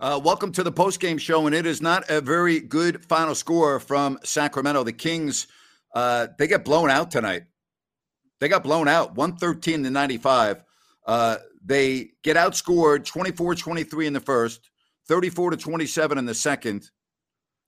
Uh, welcome to the postgame show, and it is not a very good final score from Sacramento. The Kings, uh, they get blown out tonight. They got blown out, 113 to 95. Uh, they get outscored 24 23 in the first, 34 to 27 in the second,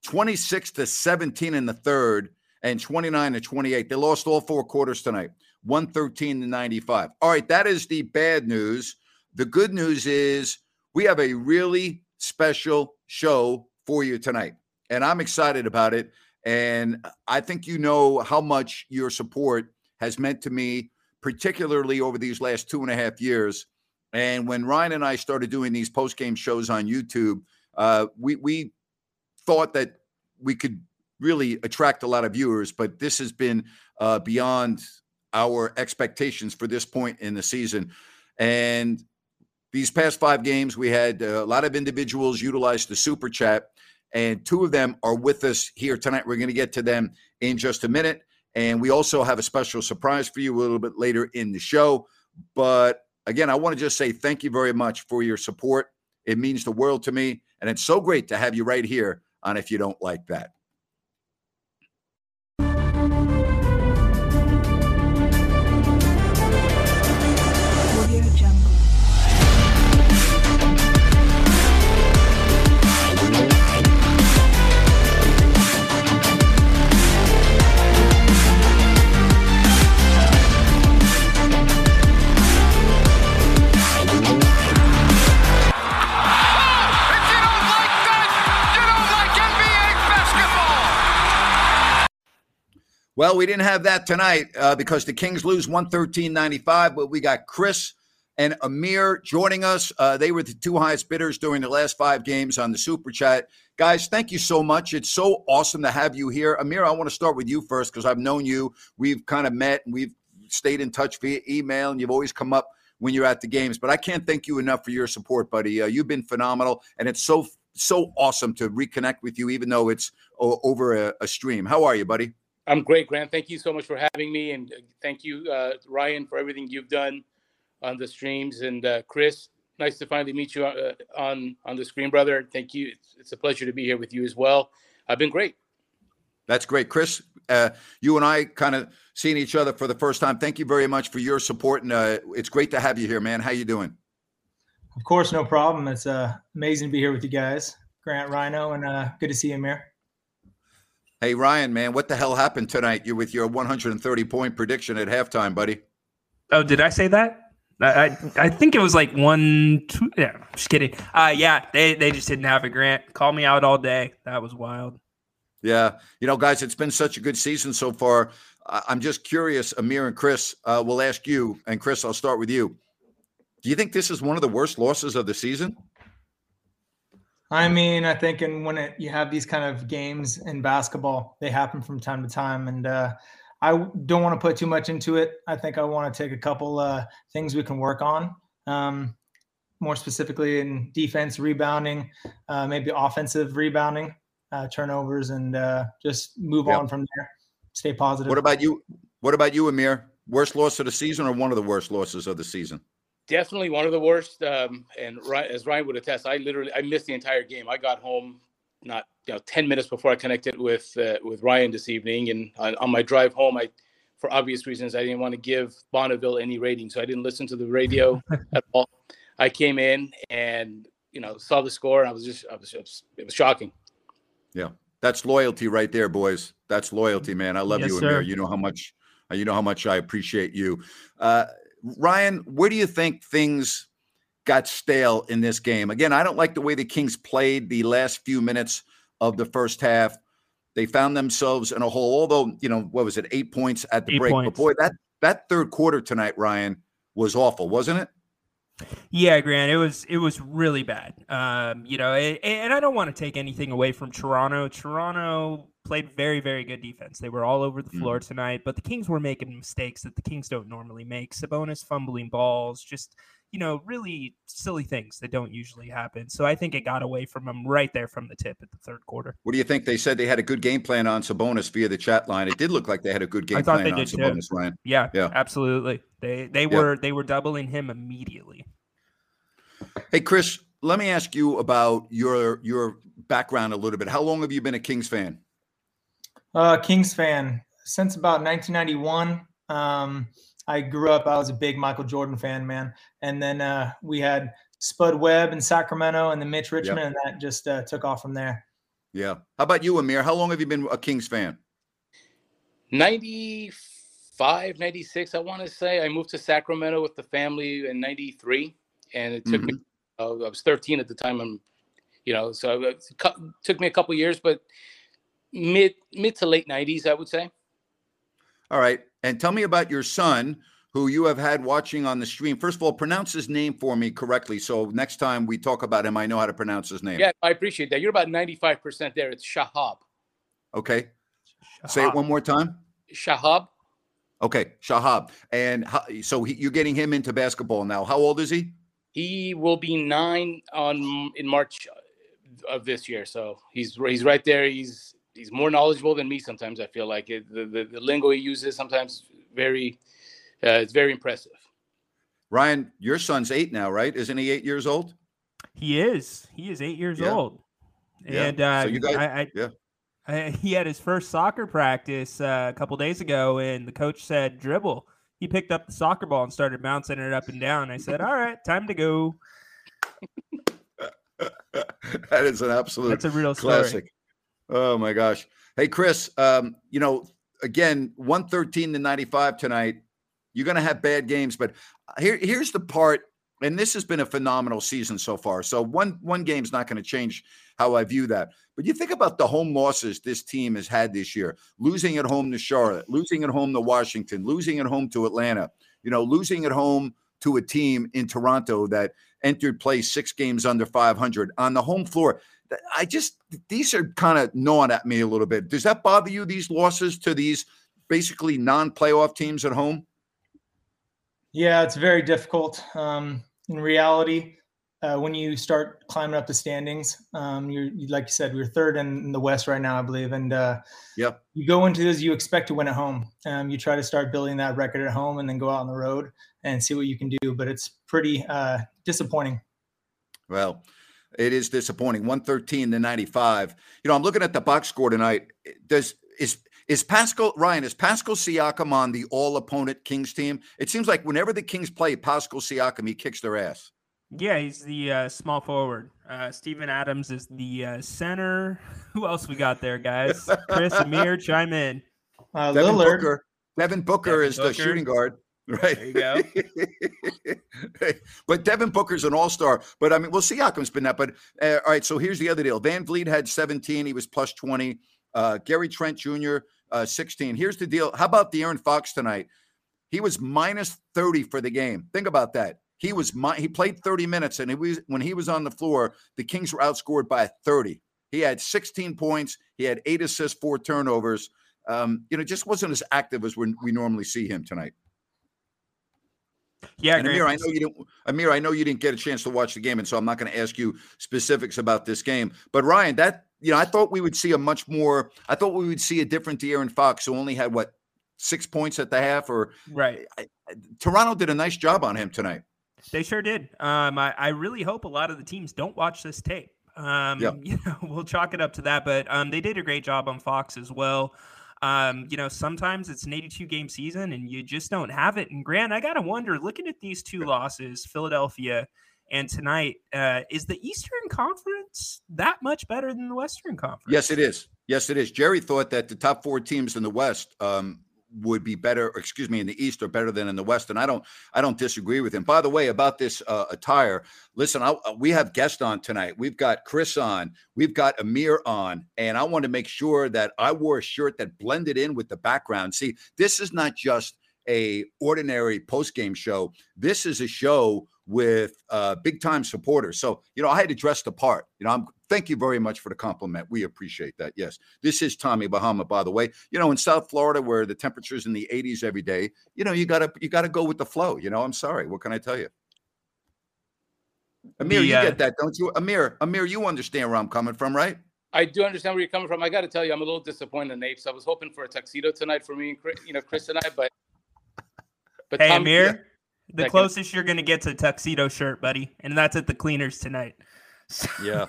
26 to 17 in the third, and 29 to 28. They lost all four quarters tonight, 113 to 95. All right, that is the bad news. The good news is we have a really special show for you tonight, and I'm excited about it. And I think you know how much your support has meant to me, particularly over these last two and a half years. And when Ryan and I started doing these post game shows on YouTube, uh, we we thought that we could really attract a lot of viewers, but this has been uh, beyond our expectations for this point in the season. And these past five games, we had uh, a lot of individuals utilize the super chat, and two of them are with us here tonight. We're going to get to them in just a minute. And we also have a special surprise for you a little bit later in the show. But again, I want to just say thank you very much for your support. It means the world to me. And it's so great to have you right here on If You Don't Like That. Well, we didn't have that tonight uh, because the Kings lose 113 95, but we got Chris and Amir joining us. Uh, they were the two highest bidders during the last five games on the Super Chat. Guys, thank you so much. It's so awesome to have you here. Amir, I want to start with you first because I've known you. We've kind of met and we've stayed in touch via email, and you've always come up when you're at the games. But I can't thank you enough for your support, buddy. Uh, you've been phenomenal, and it's so so awesome to reconnect with you, even though it's o- over a, a stream. How are you, buddy? I'm great, Grant. Thank you so much for having me, and uh, thank you, uh, Ryan, for everything you've done on the streams. And uh, Chris, nice to finally meet you uh, on on the screen, brother. Thank you. It's, it's, a pleasure to be here with you as well. I've been great. That's great, Chris. Uh, you and I kind of seeing each other for the first time. Thank you very much for your support, and uh, it's great to have you here, man. How you doing? Of course, no problem. It's amazing to be here with you guys, Grant Ryan, and good to see you, Amir. Hey Ryan, man, what the hell happened tonight? You with your 130 point prediction at halftime, buddy? Oh, did I say that? I I, I think it was like one, two. Yeah, just kidding. Uh, yeah, they they just didn't have a Grant. Call me out all day. That was wild. Yeah, you know, guys, it's been such a good season so far. I'm just curious, Amir and Chris. Uh, we'll ask you, and Chris, I'll start with you. Do you think this is one of the worst losses of the season? I mean, I think, and when it, you have these kind of games in basketball, they happen from time to time, and uh, I don't want to put too much into it. I think I want to take a couple uh, things we can work on, um, more specifically in defense, rebounding, uh, maybe offensive rebounding, uh, turnovers, and uh, just move yep. on from there. Stay positive. What about you? What about you, Amir? Worst loss of the season, or one of the worst losses of the season? Definitely one of the worst. Um, and as Ryan would attest, I literally I missed the entire game. I got home not you know 10 minutes before I connected with uh, with Ryan this evening, and on, on, my drive home, I for obvious reasons I didn't want to give Bonneville any rating, so I didn't listen to the radio at all. I came in and you know saw the score, and I was just, I was, it was, it was shocking. Yeah, that's loyalty right there, boys. That's loyalty, man. I love Yes, you, sir. Amir. You know how much you know how much I appreciate you. Uh, Ryan, where do you think things got stale in this game? Again, I don't like the way the Kings played the last few minutes of the first half. They found themselves in a hole. Although you know what was it, eight points at the Eight break. points. But boy, that that third quarter tonight, Ryan, was awful, wasn't it? Yeah, Grant, it was it was really bad. Um, you know, a- and I don't want to take anything away from Toronto. Toronto played very very good defense. They were all over the floor mm-hmm. tonight, but the Kings were making mistakes that the Kings don't normally make. Sabonis fumbling balls, just you know, really silly things that don't usually happen. So I think it got away from them right there from the tip at the third quarter. What do you think? They said they had a good game plan on Sabonis via the chat line. It did look like they had a good game I thought plan they on did too. Ryan. Yeah, Yeah. absolutely. They they Yeah. were they were doubling him immediately. Hey, Chris, let me ask you about your your background a little bit. How long have you been a Kings fan? Uh, Kings fan since about 1991. Um, I grew up. I was a big Michael Jordan fan, man. And then uh, we had Spud Webb in Sacramento, and then Mitch Richmond, and that just uh, took off from there. Yeah. How about you, Amir? How long have you been a Kings fan? 95, 96, I want to say. I moved to Sacramento with the family in 93, and it took me, uh, I was 13 at the time. I'm, you know, so it took me a couple years, but mid mid to late 90s, I would say. All right. And tell me about your son, who you have had watching on the stream. First of all, pronounce his name for me correctly. So next time we talk about him, I know how to pronounce his name. Yeah, I appreciate that. You're about 95% there. It's Shahab. Okay. Say it one more time. Shahab, Okay. Shahab. And how, so he, you're getting him into basketball now. How old is he? he will be nine on in March of this year. So he's he's right there. He's he's more knowledgeable than me. Sometimes I feel like it, the, the the lingo he uses sometimes very uh, it's very impressive. Ryan, your son's eight now, right? Isn't he eight years old? He is. He is eight years Yeah. old. Yeah. And uh, So you guys- I, I, yeah. I, he had his first soccer practice uh, a couple days ago, and the coach said dribble. He picked up the soccer ball and started bouncing it up and down. I said, "All right, time to go." that is an absolute That's a real story. Oh my gosh. Hey Chris, um, you know, again, 113 to 95 tonight. You're gonna have bad games, but here, here's the part, and this has been a phenomenal season so far. So one one game's not going to change how I view that. But you think about the home losses this team has had this year: losing at home to Charlotte, losing at home to Washington, losing at home to Atlanta. You know, losing at home to a team in Toronto that entered play six games under 500 on the home floor. I just these are kind of gnawing at me a little bit. Does that bother you? These losses to these basically non-playoff teams at home? Yeah, it's very difficult. Um, in reality, uh, when you start climbing up the standings, um, you're like you said, we're third in, in the West right now, I believe, and uh, Yep. you go into this, you expect to win at home. Um, you try to start building that record at home, and then go out on the road and see what you can do. But it's pretty uh, disappointing. Well, it is disappointing. 113 to 95. You know, I'm looking at the box score tonight. Does is is Pascal Ryan, is Pascal Siakam on the all opponent Kings team? It seems like whenever the Kings play Pascal Siakam, he kicks their ass. Yeah, he's the uh, small forward. Uh, Steven Adams is the uh, center. Who else we got there, guys? Chris, Amir, chime in. Uh, Devin Lillard, Booker. Devin Booker Devin is the shooting guard. Right. There you go. but Devin Booker's an all-star. But I mean, well, Siakam's been that. But uh, all right, so here's the other deal. VanVleet had 17. He was plus 20. Uh, Gary Trent Jr. Uh, 16. Here's the deal. How about De'Aaron Fox tonight? He was minus 30 for the game. Think about that. He was he played 30 minutes, and it was when he was on the floor, the Kings were outscored by 30. He had 16 points. He had eight assists, four turnovers. Um, you know, just wasn't as active as we normally see him tonight. Yeah, and Amir, I know you didn't. Amir, I know you didn't get a chance to watch the game, and so I'm not going to ask you specifics about this game. But Ryan, that you know, I thought we would see a much more. I thought we would see a different De'Aaron Fox, who only had what six points at the half. Or right. Toronto did a nice job on him tonight. They sure did. Um, I, I really hope a lot of the teams don't watch this tape. Um, Yeah. you know, we'll chalk it up to that, but um, they did a great job on Fox as well. Um, you know, sometimes it's an 82 game season and you just don't have it. And Grant, I gotta wonder, looking at these two losses, Philadelphia And tonight, uh, is the Eastern Conference that much better than the Western Conference? Yes, it is. Yes, it is. Jerry thought that the top four teams in the West um, would be better, excuse me, in the East are better than in the West, and I don't, I don't disagree with him. By the way, about this uh, attire, listen, I, we have guests on tonight. We've got Chris on, we've got Amir on, and I want to make sure that I wore a shirt that blended in with the background. See, this is not just a ordinary post game show. This is a show with uh, big time supporters. So, you know, I had to dress the part. You know, I'm thank you very much for the compliment. We appreciate that. Yes. This is Tommy Bahama, by the way. You know, in South Florida where the temperature's in the 80s every day, you know, you gotta you gotta go with the flow. You know, I'm sorry. What can I tell you? Amir, you uh, get that, don't you? Amir, Amir, you understand where I'm coming from, right? I do understand where you're coming from. I got to tell you, I'm a little disappointed in Napes. I was hoping for a tuxedo tonight for me and Chris, you know Chris and I, but but Hey, Tom- Amir, the Second. closest you're going to get to a tuxedo shirt, buddy, and that's at the cleaners tonight. Yeah.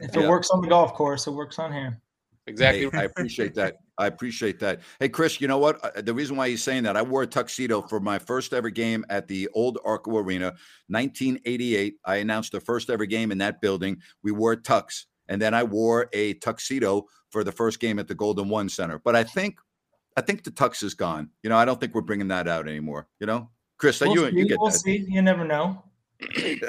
If Yeah. it works on the golf course, it works on here. exactly. Hey, I appreciate that. I appreciate that. Hey, Chris, you know what? Uh, The reason why he's saying that, I wore a tuxedo for my first ever game at the old Arco Arena, 1988. I announced the first ever game in that building. We wore tux, and then I wore a tuxedo for the first game at the Golden One Center. But I think, I think the tux is gone. You know, I don't think we're bringing that out anymore. You know, Chris, We'll, you see, you get we'll that. see. You never know.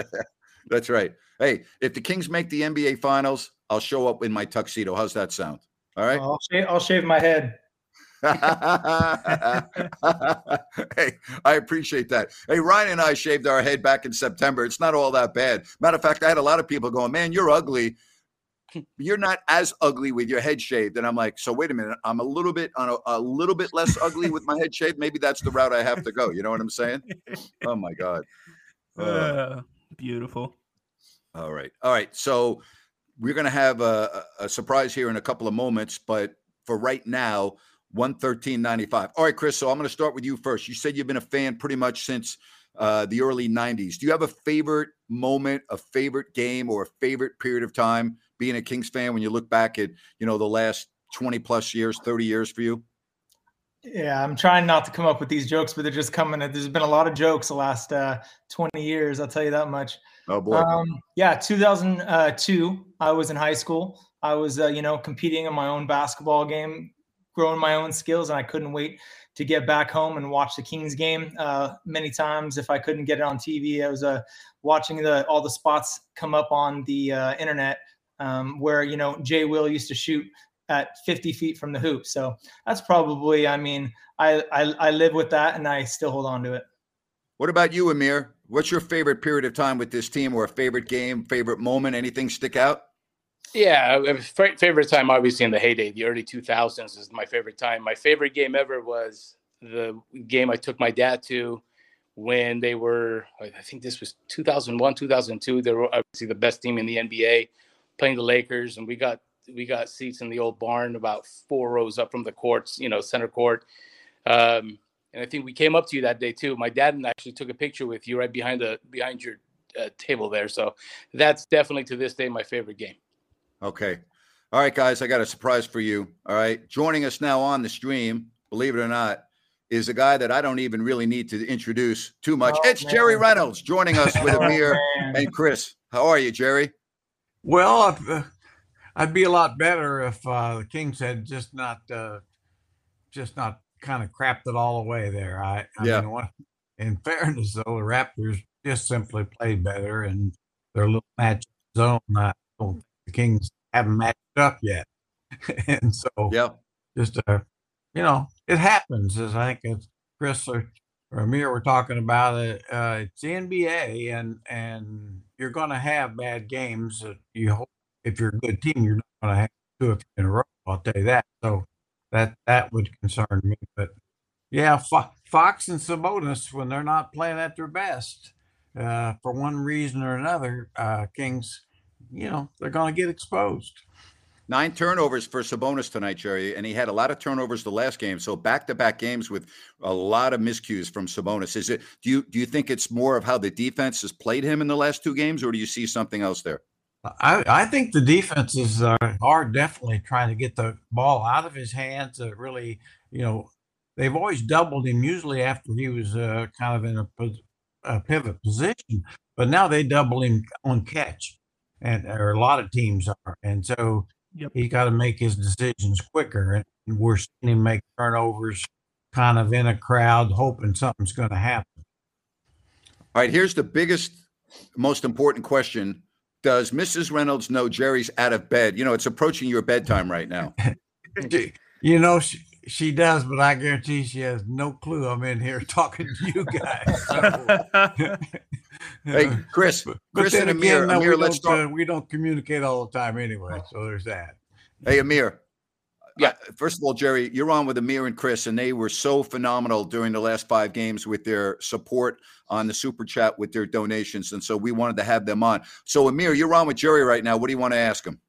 That's right. Hey, if the Kings make the NBA Finals, I'll show up in my tuxedo. How's that sound? All right. I'll, shave, I'll shave my head. hey, I appreciate that. Hey, Ryan and I shaved our head back in September. It's not all that bad. Matter of fact, I had a lot of people going, "Man, you're ugly. You're not as ugly with your head shaved." And I'm like, "So wait a minute. I'm a little bit on a, a little bit less ugly with my head shaved. Maybe that's the route I have to go. You know what I'm saying? Oh my god. Uh, Uh, beautiful. all right. All right. So we're going to have a, a a surprise here in a couple of moments, but for right now, 113.95. All right, Chris. So I'm going to start with you first. You said you've been a fan pretty much since uh, the early 90s. Do you have a favorite moment, a favorite game, or a favorite period of time being a Kings fan when you look back at, you know, the last 20 plus years, 30 years for you? Yeah, I'm trying not to come up with these jokes, but they're just coming. There's been a lot of jokes the last uh, 20 years. I'll tell you that much. Oh, boy. Um, yeah, 2002. I was in high school. I was, uh, you know, competing in my own basketball game, growing my own skills, and I couldn't wait to get back home and watch the Kings game. Uh, many times, if I couldn't get it on TV, I was uh, watching the all the spots come up on the uh, internet um, where you know Jay Will used to shoot at 50 feet from the hoop. So that's probably, I mean, I, I I live with that, and I still hold on to it. what about you, Amir? What's your favorite period of time with this team or a favorite game, favorite moment? Anything stick out? Yeah, favorite time obviously in the heyday, the early 2000s is my favorite time. My favorite game ever was the game I took my dad to when they were, I think this was 2001, 2002. They were obviously the best team in the NBA, playing the Lakers, and we got we got seats in the old barn about four rows up from the courts, you know, center court. Um, and I think we came up to you that day too. My dad and I actually took a picture with you right behind the behind your uh, table there. So that's definitely to this day my favorite game. Okay. All right, guys, I got a surprise for you. All right. Joining us now on the stream, believe it or not, is a guy that I don't even really need to introduce too much. Oh, it's Jerry. Reynolds joining us with Oh, Amir man. and Chris. How are you, Jerry? Well, I'd, uh, I'd be a lot better if uh, the Kings had just not, uh, just not kind of crapped it all away there. I, I Yeah. mean, what, in fairness, though, the Raptors just simply played better and their little match zone. I don't think the Kings haven't matched up yet, and so Yeah. just uh, you know, it happens. As I think as Chris or, or Amir were talking about it, uh, it's the NBA, and and you're going to have bad games. You hope if you're a good team, you're not going to have two three in a row. I'll tell you that. So that that would concern me. But yeah, Fo- Fox and Sabonis when they're not playing at their best, uh, for one reason or another, uh, Kings, you know, they're going to get exposed. Nine turnovers for Sabonis tonight, Jerry, and he had a lot of turnovers the last game. So back-to-back games with a lot of miscues from Sabonis. Is it? Do you do you think it's more of how the defense has played him in the last two games, or do you see something else there? I, I think the defenses uh, are definitely trying to get the ball out of his hands. Uh, really, you know, they've always doubled him usually after he was uh, kind of in a a pivot position, but now they double him on catch, and or a lot of teams are, and so Yep. he got to make his decisions quicker. And we're seeing him make turnovers, kind of in a crowd, hoping something's going to happen. All right, here's the biggest, most important question. Does Mrs. Reynolds know Jerry's out of bed? You know, it's approaching your bedtime right now. You know, she, she does, but I guarantee she has no clue I'm in here talking to you guys. So, Hey, Chris, but Chris then and Amir, again, no, Amir, we, let's don't, talk. uh, we don't communicate all the time anyway. So there's that. Hey, Amir. Yeah. uh, First of all, Jerry, you're on with Amir and Chris, and they were so phenomenal during the last five games with their support on the super chat with their donations. And so we wanted to have them on. So, Amir, you're on with Jerry right now. What do you want to ask him?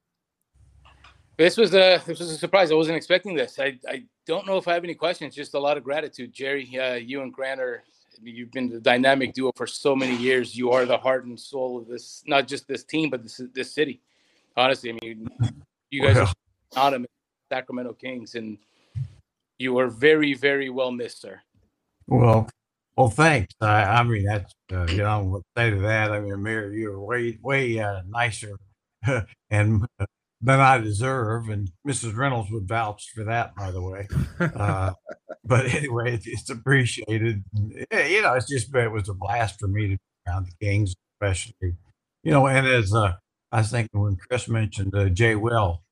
This was a this was a surprise. I wasn't expecting this. I, I don't know if I have any questions. Just a lot of gratitude, Jerry. Uh, you and Grant are you've been the dynamic duo for so many years. You are the heart and soul of this, not just this team, but this this city. Honestly, I mean, you guys Well. are with Sacramento Kings, and you are very very well missed, sir. Well, well, thanks. I, I mean, that's uh, you know say to that. I mean, Amir, you're way way uh, nicer and uh, than I deserve, and Mrs. Reynolds would vouch for that, by the way. Uh, but anyway, it's, it's appreciated. And, You know, it's just it was a blast for me to be around the Kings, especially. You know, and as uh, I was thinking when Chris mentioned uh, Jay Will,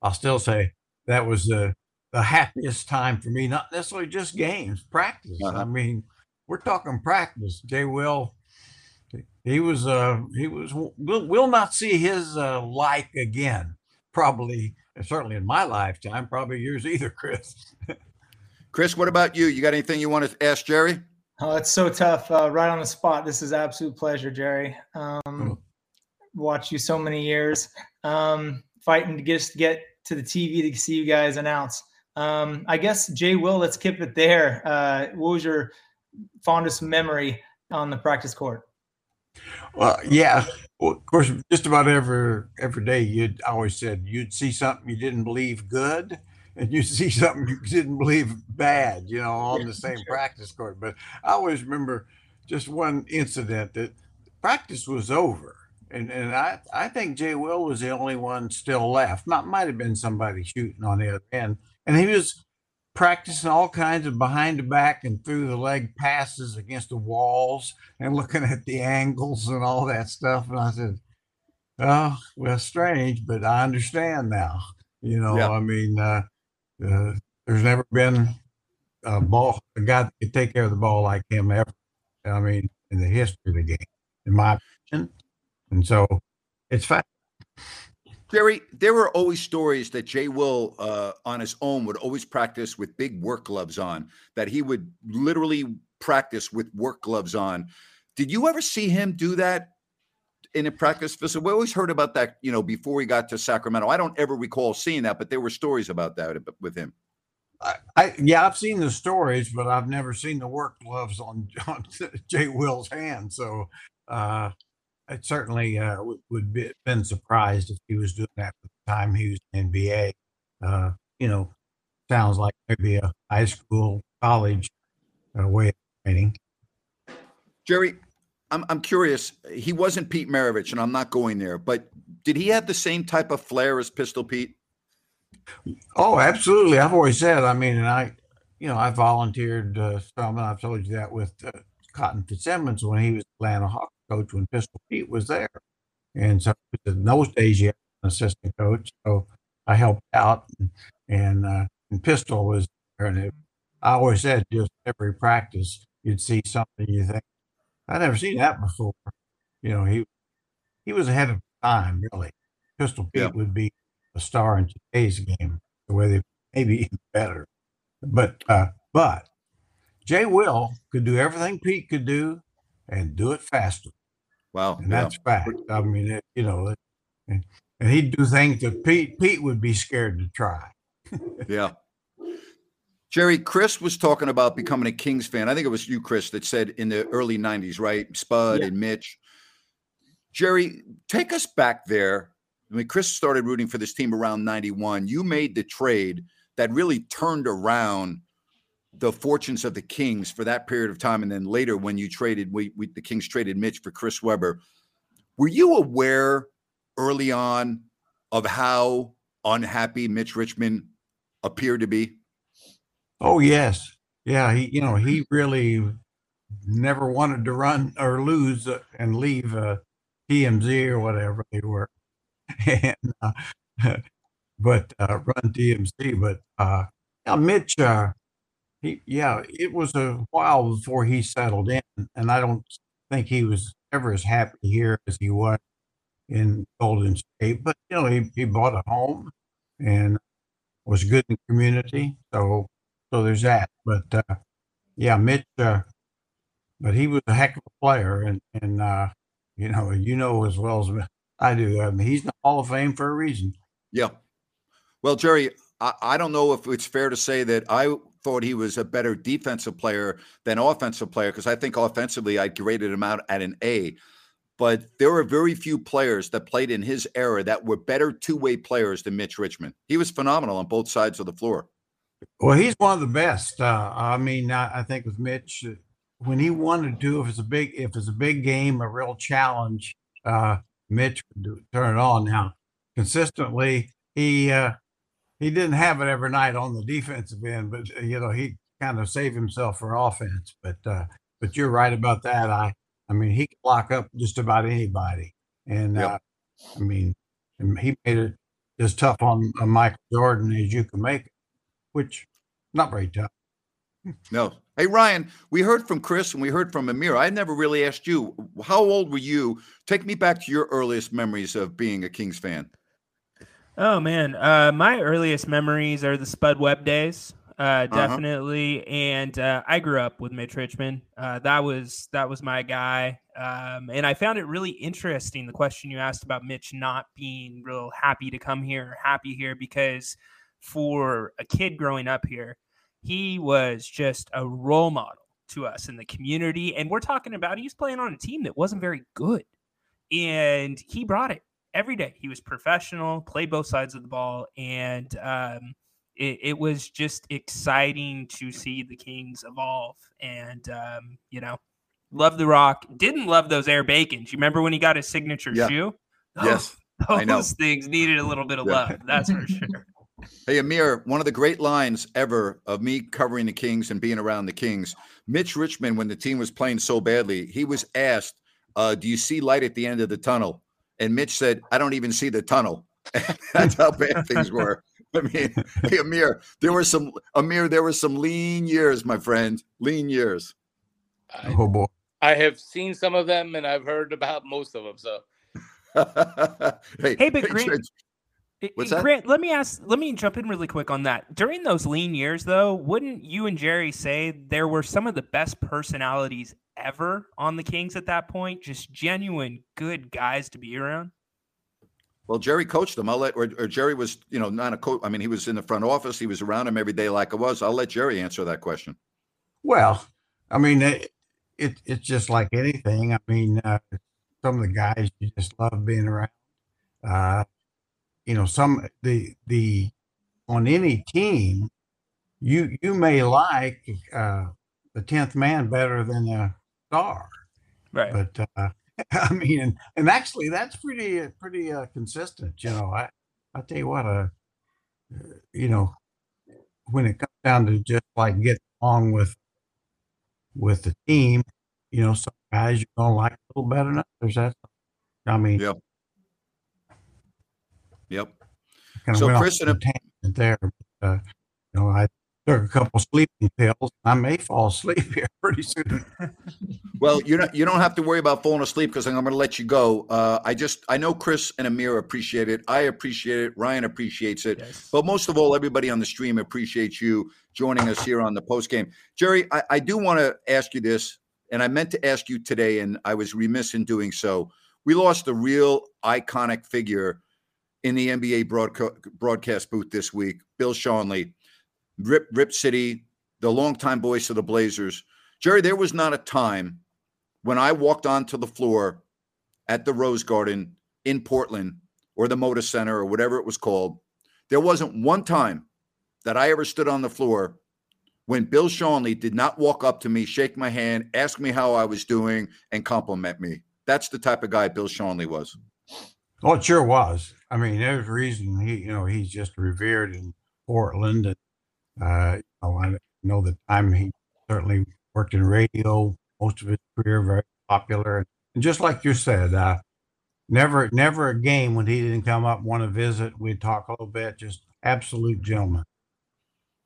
I'll still say that was the the happiest time for me. Not necessarily just games, practice. Uh-huh. I mean, we're talking practice. Jay Will, he was uh he was we'll, we'll not see his uh, like again. Probably, certainly in my lifetime. Probably yours either, Chris. Chris, what about you? You got anything you want to ask Jerry? Oh, it's so tough. Uh, right on the spot. This is absolute pleasure, Jerry. Oh. Um, watched you so many years. Um, fighting to just get to the TV to see you guys announce. Um, I guess Jay Will. Let's keep it there. Uh, what was your fondest memory on the practice court? Well, yeah. Well, of course, just about every every day, you'd always said you'd see something you didn't believe good, and you'd see something you didn't believe bad. You know, on the same practice court. But I always remember just one incident that practice was over, and and I I think Jay Will was the only one still left. Not might have been somebody shooting on the other end, and he was practicing all kinds of behind the back and through the leg passes against the walls and looking at the angles and all that stuff. And I said, Oh, well, strange, but I understand now. You know, Yeah. I mean, uh, uh, there's never been a ball, a guy that could take care of the ball like him ever. I mean, in the history of the game, in my opinion. And so it's fact. Jerry, there were always stories that Jay Will, uh, on his own, would always practice with big work gloves on, that he would literally practice with work gloves on. Did you ever see him do that in a practice facility? We always heard about that, you know, before he got to Sacramento. I don't ever recall seeing that, but there were stories about that with him. I, I yeah, I've seen the stories, but I've never seen the work gloves on on Jay Will's hand. So uh, I certainly uh, would, would be been surprised if he was doing that at the time he was in NBA. Uh, you know, sounds like maybe a high school, college uh, way of training. Jerry, I'm, I'm curious. He wasn't Pete Maravich, and I'm not going there, but did he have the same type of flair as Pistol Pete? Oh, absolutely. I've always said. I mean, and I, you know, I volunteered uh, some, and I've told you that with uh, Cotton Fitzsimmons when he was Atlanta Hawks coach when Pistol Pete was there, and so in those days you had an assistant coach, so I helped out, and and, uh, and Pistol was there, and it, I always said just every practice you'd see something you think I never seen that before. You know, he he was ahead of time really. Pistol Pete Yeah. would be a star in today's game, the way they maybe even better. But uh, but Jay Will could do everything Pete could do and do it faster, Wow. and yeah. that's fact. I mean, it, you know, it, and, and he'd do things that Pete Pete would be scared to try. Yeah. Jerry, Chris was talking about becoming a Kings fan. I think it was you, Chris, that said in the early 90s, right? Spud Yeah. and Mitch. Jerry, take us back there. I mean, Chris started rooting for this team around 91. You made the trade that really turned around the fortunes of the Kings for that period of time, and then later when you traded, we, we the Kings traded Mitch for Chris Webber. Were you aware early on of how unhappy Mitch Richmond appeared to be? Oh yes, yeah. He, you know, he really never wanted to run or lose uh, and leave uh, TMC or whatever they were, and uh, but uh, run TMC. But uh, yeah, Mitch, uh, he, yeah, it was a while before he settled in, and I don't think he was ever as happy here as he was in Golden State. But you know, he, he bought a home and was good in the community. So so there's that. But uh, yeah, Mitch. Uh, but he was a heck of a player, and and uh, you know you know as well as I do. I mean, he's in the Hall of Fame for a reason. Yeah. Well, Jerry, I, I don't know if it's fair to say that I thought he was a better defensive player than offensive player because I think offensively I graded him out at an A. But there were very few players that played in his era that were better two way players than Mitch Richmond. He was phenomenal on both sides of the floor. Well, he's one of the best. Uh, I mean, I, I, think with Mitch, uh, when he wanted to, if it's a big, if it's a big game, a real challenge, uh, Mitch would do, turn it on. Now, consistently, he uh, he didn't have it every night on the defensive end, but uh, you know he kind of saved himself for offense. But uh, but you're right about that. I I mean he could lock up just about anybody, and yep. uh, I mean he made it as tough on, on Michael Jordan as you can make it, which not very tough. No. Hey Ryan, we heard from Chris and we heard from Amir. I never really asked you how old were you? Take me back to your earliest memories of being a Kings fan. Oh man, uh, my earliest memories are the Spud Webb days. Uh, uh-huh. definitely, uh-huh. and uh, I grew up with Mitch Richmond. Uh, that was that was my guy, um, and I found it really interesting the question you asked about Mitch not being real happy to come here, happy here, because for a kid growing up here, he was just a role model to us in the community, and we're talking about he's playing on a team that wasn't very good, and he brought it every day. He was professional, played both sides of the ball, and um, it, it, was just exciting to see the Kings evolve. And um, you know, love the Rock. Didn't love those Air Bacons. You remember when he got his signature yeah. shoe? Those, yes, those things needed a little bit of yeah. love. That's for sure. Hey Amir, one of the great lines ever of me covering the Kings and being around the Kings. Mitch Richmond, when the team was playing so badly, he was asked, uh, "Do you see light at the end of the tunnel?" And Mitch said, I don't even see the tunnel. That's how bad things were. I mean, hey, Amir, there were some Amir, there were some lean years, my friend. Lean years. I, oh boy. I have seen some of them and I've heard about most of them. So hey, hey, but Grant, What's that? Grant, let me ask let me jump in really quick on that. During those lean years though, wouldn't you and Jerry say there were some of the best personalities ever on the Kings at that point? Just genuine good guys to be around? Well, Jerry coached them. I'll let, or, or, Jerry was, you know, not a coach. I mean, he was in the front office. He was around him every day like I was. I'll let Jerry answer that question. Well, I mean, it, it it's just like anything. I mean, uh, some of the guys you just love being around. Uh, you know, some the the on any team, you you may like uh, the tenth man better than the star. Right. But uh, I mean, and, and actually, that's pretty uh, pretty uh, consistent. You know, I I tell you what, uh, you know, when it comes down to just like getting along with with the team, you know, some guys you're gonna like a little better than others. That's, I mean, yep, yep. So, Chris, and a, there, but, uh, you know, I took a couple sleeping pills. I may fall asleep here pretty soon. well, you don't you don't have to worry about falling asleep because I'm going to let you go. Uh, I just I know Chris and Amir appreciate it. I appreciate it. Ryan appreciates it. Yes. But most of all, everybody on the stream appreciates you joining us here on the post game. Jerry, I, I do want to ask you this, and I meant to ask you today, and I was remiss in doing so. We lost a real iconic figure in the NBA broadcast booth this week, Bill Schonely Rip Rip City, the longtime voice of the Blazers. Jerry, there was not a time when I walked onto the floor at the Rose Garden in Portland or the Moda Center or whatever it was called. There wasn't one time that I ever stood on the floor when Bill Schonely did not walk up to me, shake my hand, ask me how I was doing, and compliment me. That's the type of guy Bill Schonely was. Well, it sure was. I mean, there's a reason he, you know, he's just revered in Portland. And, uh, you know, I know the time he certainly worked in radio most of his career, very popular. And just like you said, uh, never, never a game when he didn't come up, want to visit. We'd talk a little bit, just absolute gentleman.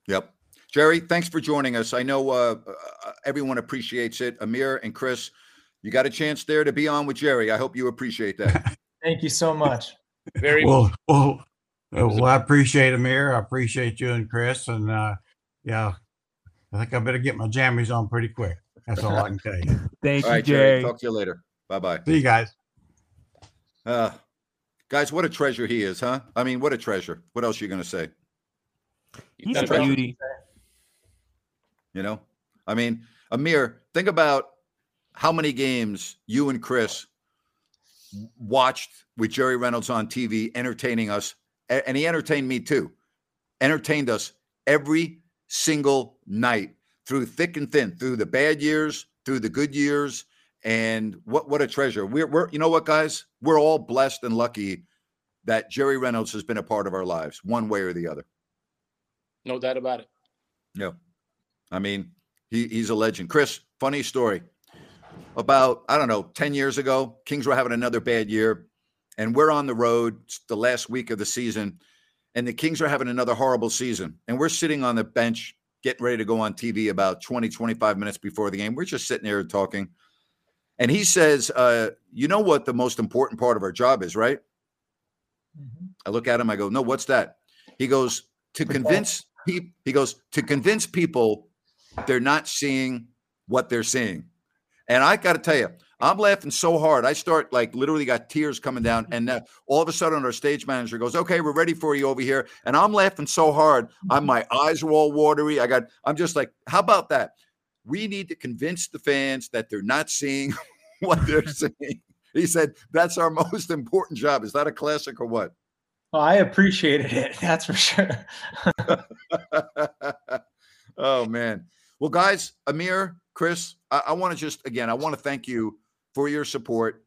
Yep. Jerry, thanks for joining us. I know uh, uh, everyone appreciates it. Amir and Chris, you got a chance there to be on with Jerry. I hope you appreciate that. Thank you so much. Very well, well, uh, well, I appreciate Amir. I appreciate you and Chris. And uh, yeah, I think I better get my jammies on pretty quick. That's all I can tell you. Thank All you, right, Jerry. Jerry. Talk to you later. Bye bye. See you guys. Uh, guys, what a treasure he is, huh? I mean, what a treasure. What else are you going to say? He's That's a right. beauty. You know, I mean, Amir, think about how many games you and Chris watched with Jerry Reynolds on TV, entertaining us, a- and he entertained me too. Entertained us every single night through thick and thin, through the bad years, through the good years, and what what a treasure. We're we're you know what, guys, we're all blessed and lucky that Jerry Reynolds has been a part of our lives, one way or the other. No doubt about it. Yeah. I mean, he, he's a legend. Chris, funny story. About, I don't know, 10 years ago, Kings were having another bad year, and we're on the road the last week of the season, and the Kings are having another horrible season. And we're sitting on the bench getting ready to go on TV about 20, 25 minutes before the game. We're just sitting there talking. And he says, uh, You know what the most important part of our job is, right? I look at him, I go, No, what's that? He goes, To convince people, he goes, To convince people they're not seeing what they're seeing. And I got to tell you, I'm laughing so hard. I start like literally got tears coming down. And uh, all of a sudden, our stage manager goes, Okay, we're ready for you over here. And I'm laughing so hard. I'm my eyes are all watery. I got, I'm just like, How about that? We need to convince the fans that they're not seeing what they're seeing. He said, That's our most important job. Is that a classic or what? Well, I appreciated it. That's for sure. oh man. Well, guys, Amir, Chris, I, I want to just again, I want to thank you for your support.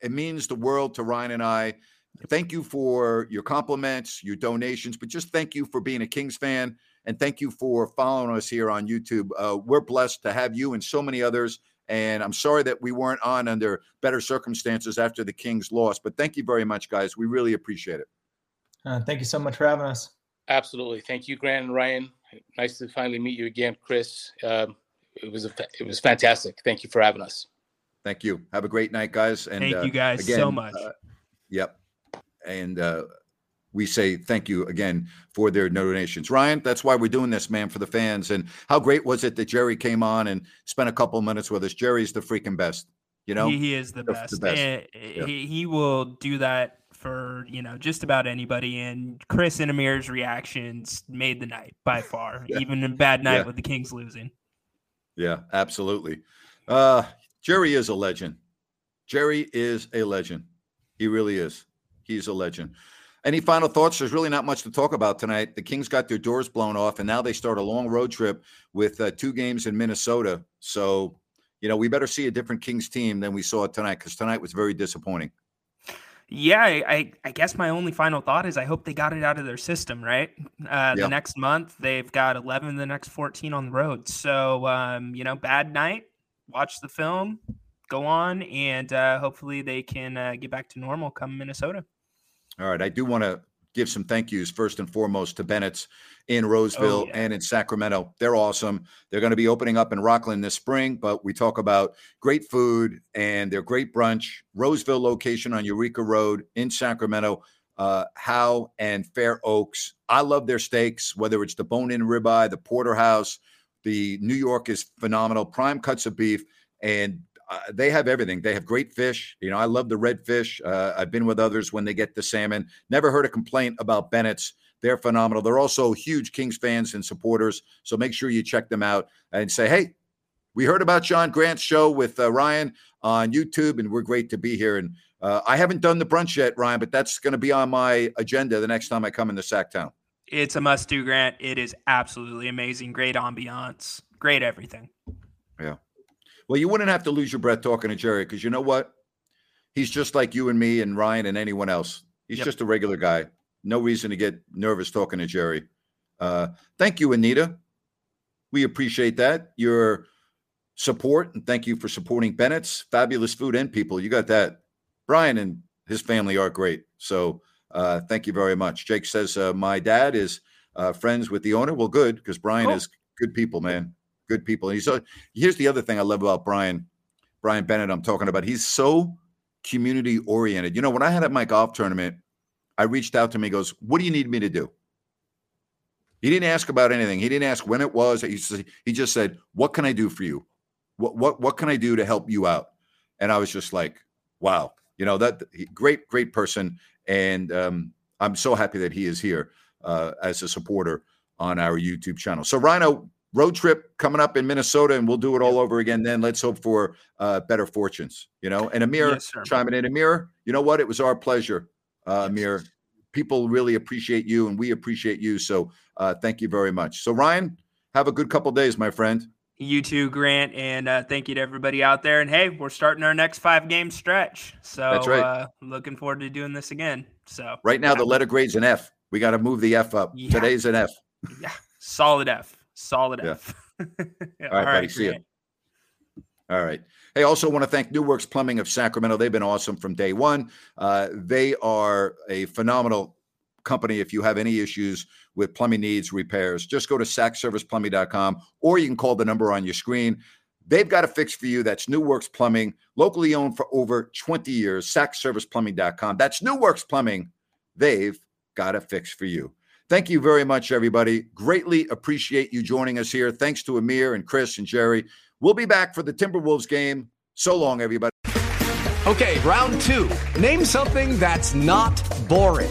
It means the world to Ryan and I. Thank you for your compliments, your donations, but just thank you for being a Kings fan and thank you for following us here on YouTube. Uh, we're blessed to have you and so many others. And I'm sorry that we weren't on under better circumstances after the Kings lost, but thank you very much, guys. We really appreciate it. Uh, thank you so much for having us. Absolutely. Thank you, Grant and Ryan. Nice to finally meet you again, Chris. Um, it was a fa- it was fantastic. Thank you for having us. Thank you. Have a great night, guys. And Thank uh, you guys again, so much. uh, yep. And uh, we say thank you again for their donations. Ryan, that's why we're doing this, man, for the fans. And how great was it that Jerry came on and spent a couple minutes with us? Jerry's the freaking best. You know, he, he is the the- the best. best. And Yeah. he, he will do that for you know just about anybody. And Chris and Amir's reactions made the night by far, Yeah. even a bad night Yeah. with the Kings losing. Yeah, absolutely. Uh, Jerry is a legend. Jerry is a legend. He really is. He's a legend. Any final thoughts? There's really not much to talk about tonight. The Kings got their doors blown off, and now they start a long road trip with uh, two games in Minnesota. So, you know, we better see a different Kings team than we saw tonight because tonight was very disappointing. Yeah, I, I, guess my only final thought is I hope they got it out of their system, right? Uh, Yeah. The next month, they've got 11, the next 14 on the road. So, um, you know, bad night, watch the film, go on, and uh, hopefully they can uh, get back to normal come Minnesota. All right. I do want to give some thank yous first and foremost to Bennett's in Roseville yeah. and in Sacramento. They're awesome. They're going to be opening up in Rocklin this spring, but we talk about great food and their great brunch. Roseville location on Eureka Road in Sacramento. Uh, Howe and Fair Oaks. I love their steaks, whether it's the bone in ribeye, the porterhouse, the New York is phenomenal, prime cuts of beef, and uh, they have everything. They have great fish. You know, I love the red fish. Uh, I've been with others when they get the salmon. Never heard a complaint about Bennett's. They're phenomenal. They're also huge Kings fans and supporters. So make sure you check them out and say, hey, we heard about John Grant's show with uh, Ryan on YouTube, and we're great to be here. And uh, I haven't done the brunch yet, Ryan, but that's going to be on my agenda the next time I come into Sactown. It's a must do, Grant. It is absolutely amazing. Great ambiance, great everything. Yeah. Well, you wouldn't have to lose your breath talking to Jerry because you know what? He's just like you and me and Ryan and anyone else. He's Yep. just a regular guy. No reason to get nervous talking to Jerry. Uh, thank you, Anita. We appreciate that. Your support and thank you for supporting Bennett's fabulous food and people. You got that. Brian and his family are great. So uh, thank you very much. Jake says uh, my dad is uh, friends with the owner. Well, good because Brian Cool. is good people, man. Good people. And he's uh, here's the other thing I love about Brian, Brian Bennett. I'm talking about. He's so community oriented. You know, when I had at my golf tournament, I reached out to him. He goes, "What do you need me to do?" He didn't ask about anything. He didn't ask when it was. He just, he just said, "What can I do for you? What what what can I do to help you out?" And I was just like, "Wow, you know that great great person." And um, I'm so happy that he is here uh, as a supporter on our YouTube channel. So Rhino road trip coming up in Minnesota, and we'll do it all over again. Then let's hope for uh, better fortunes. You know, and Amir Yes, sir. chiming in. Amir, you know what? It was our pleasure, uh, Amir. People really appreciate you, and we appreciate you. So uh, thank you very much. So Ryan, have a good couple days, my friend. You too, Grant, and uh, thank you to everybody out there. And hey, we're starting our next five game stretch, so That's right. uh, looking forward to doing this again. So Right now, the letter grade's an F. We got to move the F up. Yeah. Today's an F. yeah, solid F, solid Yeah. F. Yeah, All right, buddy. See. Grant. All right. Hey, also want to thank New Works Plumbing of Sacramento. They've been awesome from day one. Uh, they are a phenomenal company. If you have any issues with plumbing needs, repairs, just go to sackserviceplumbing.com or you can call the number on your screen. They've got a fix for you. That's New Works Plumbing, locally owned for over 20 years. Sackserviceplumbing.com. That's New Works Plumbing. They've got a fix for you. Thank you very much, everybody. Greatly appreciate you joining us here. Thanks to Amir and Chris and Jerry. We'll be back for the Timberwolves game. So long, everybody. Okay, round two. Name something that's not boring.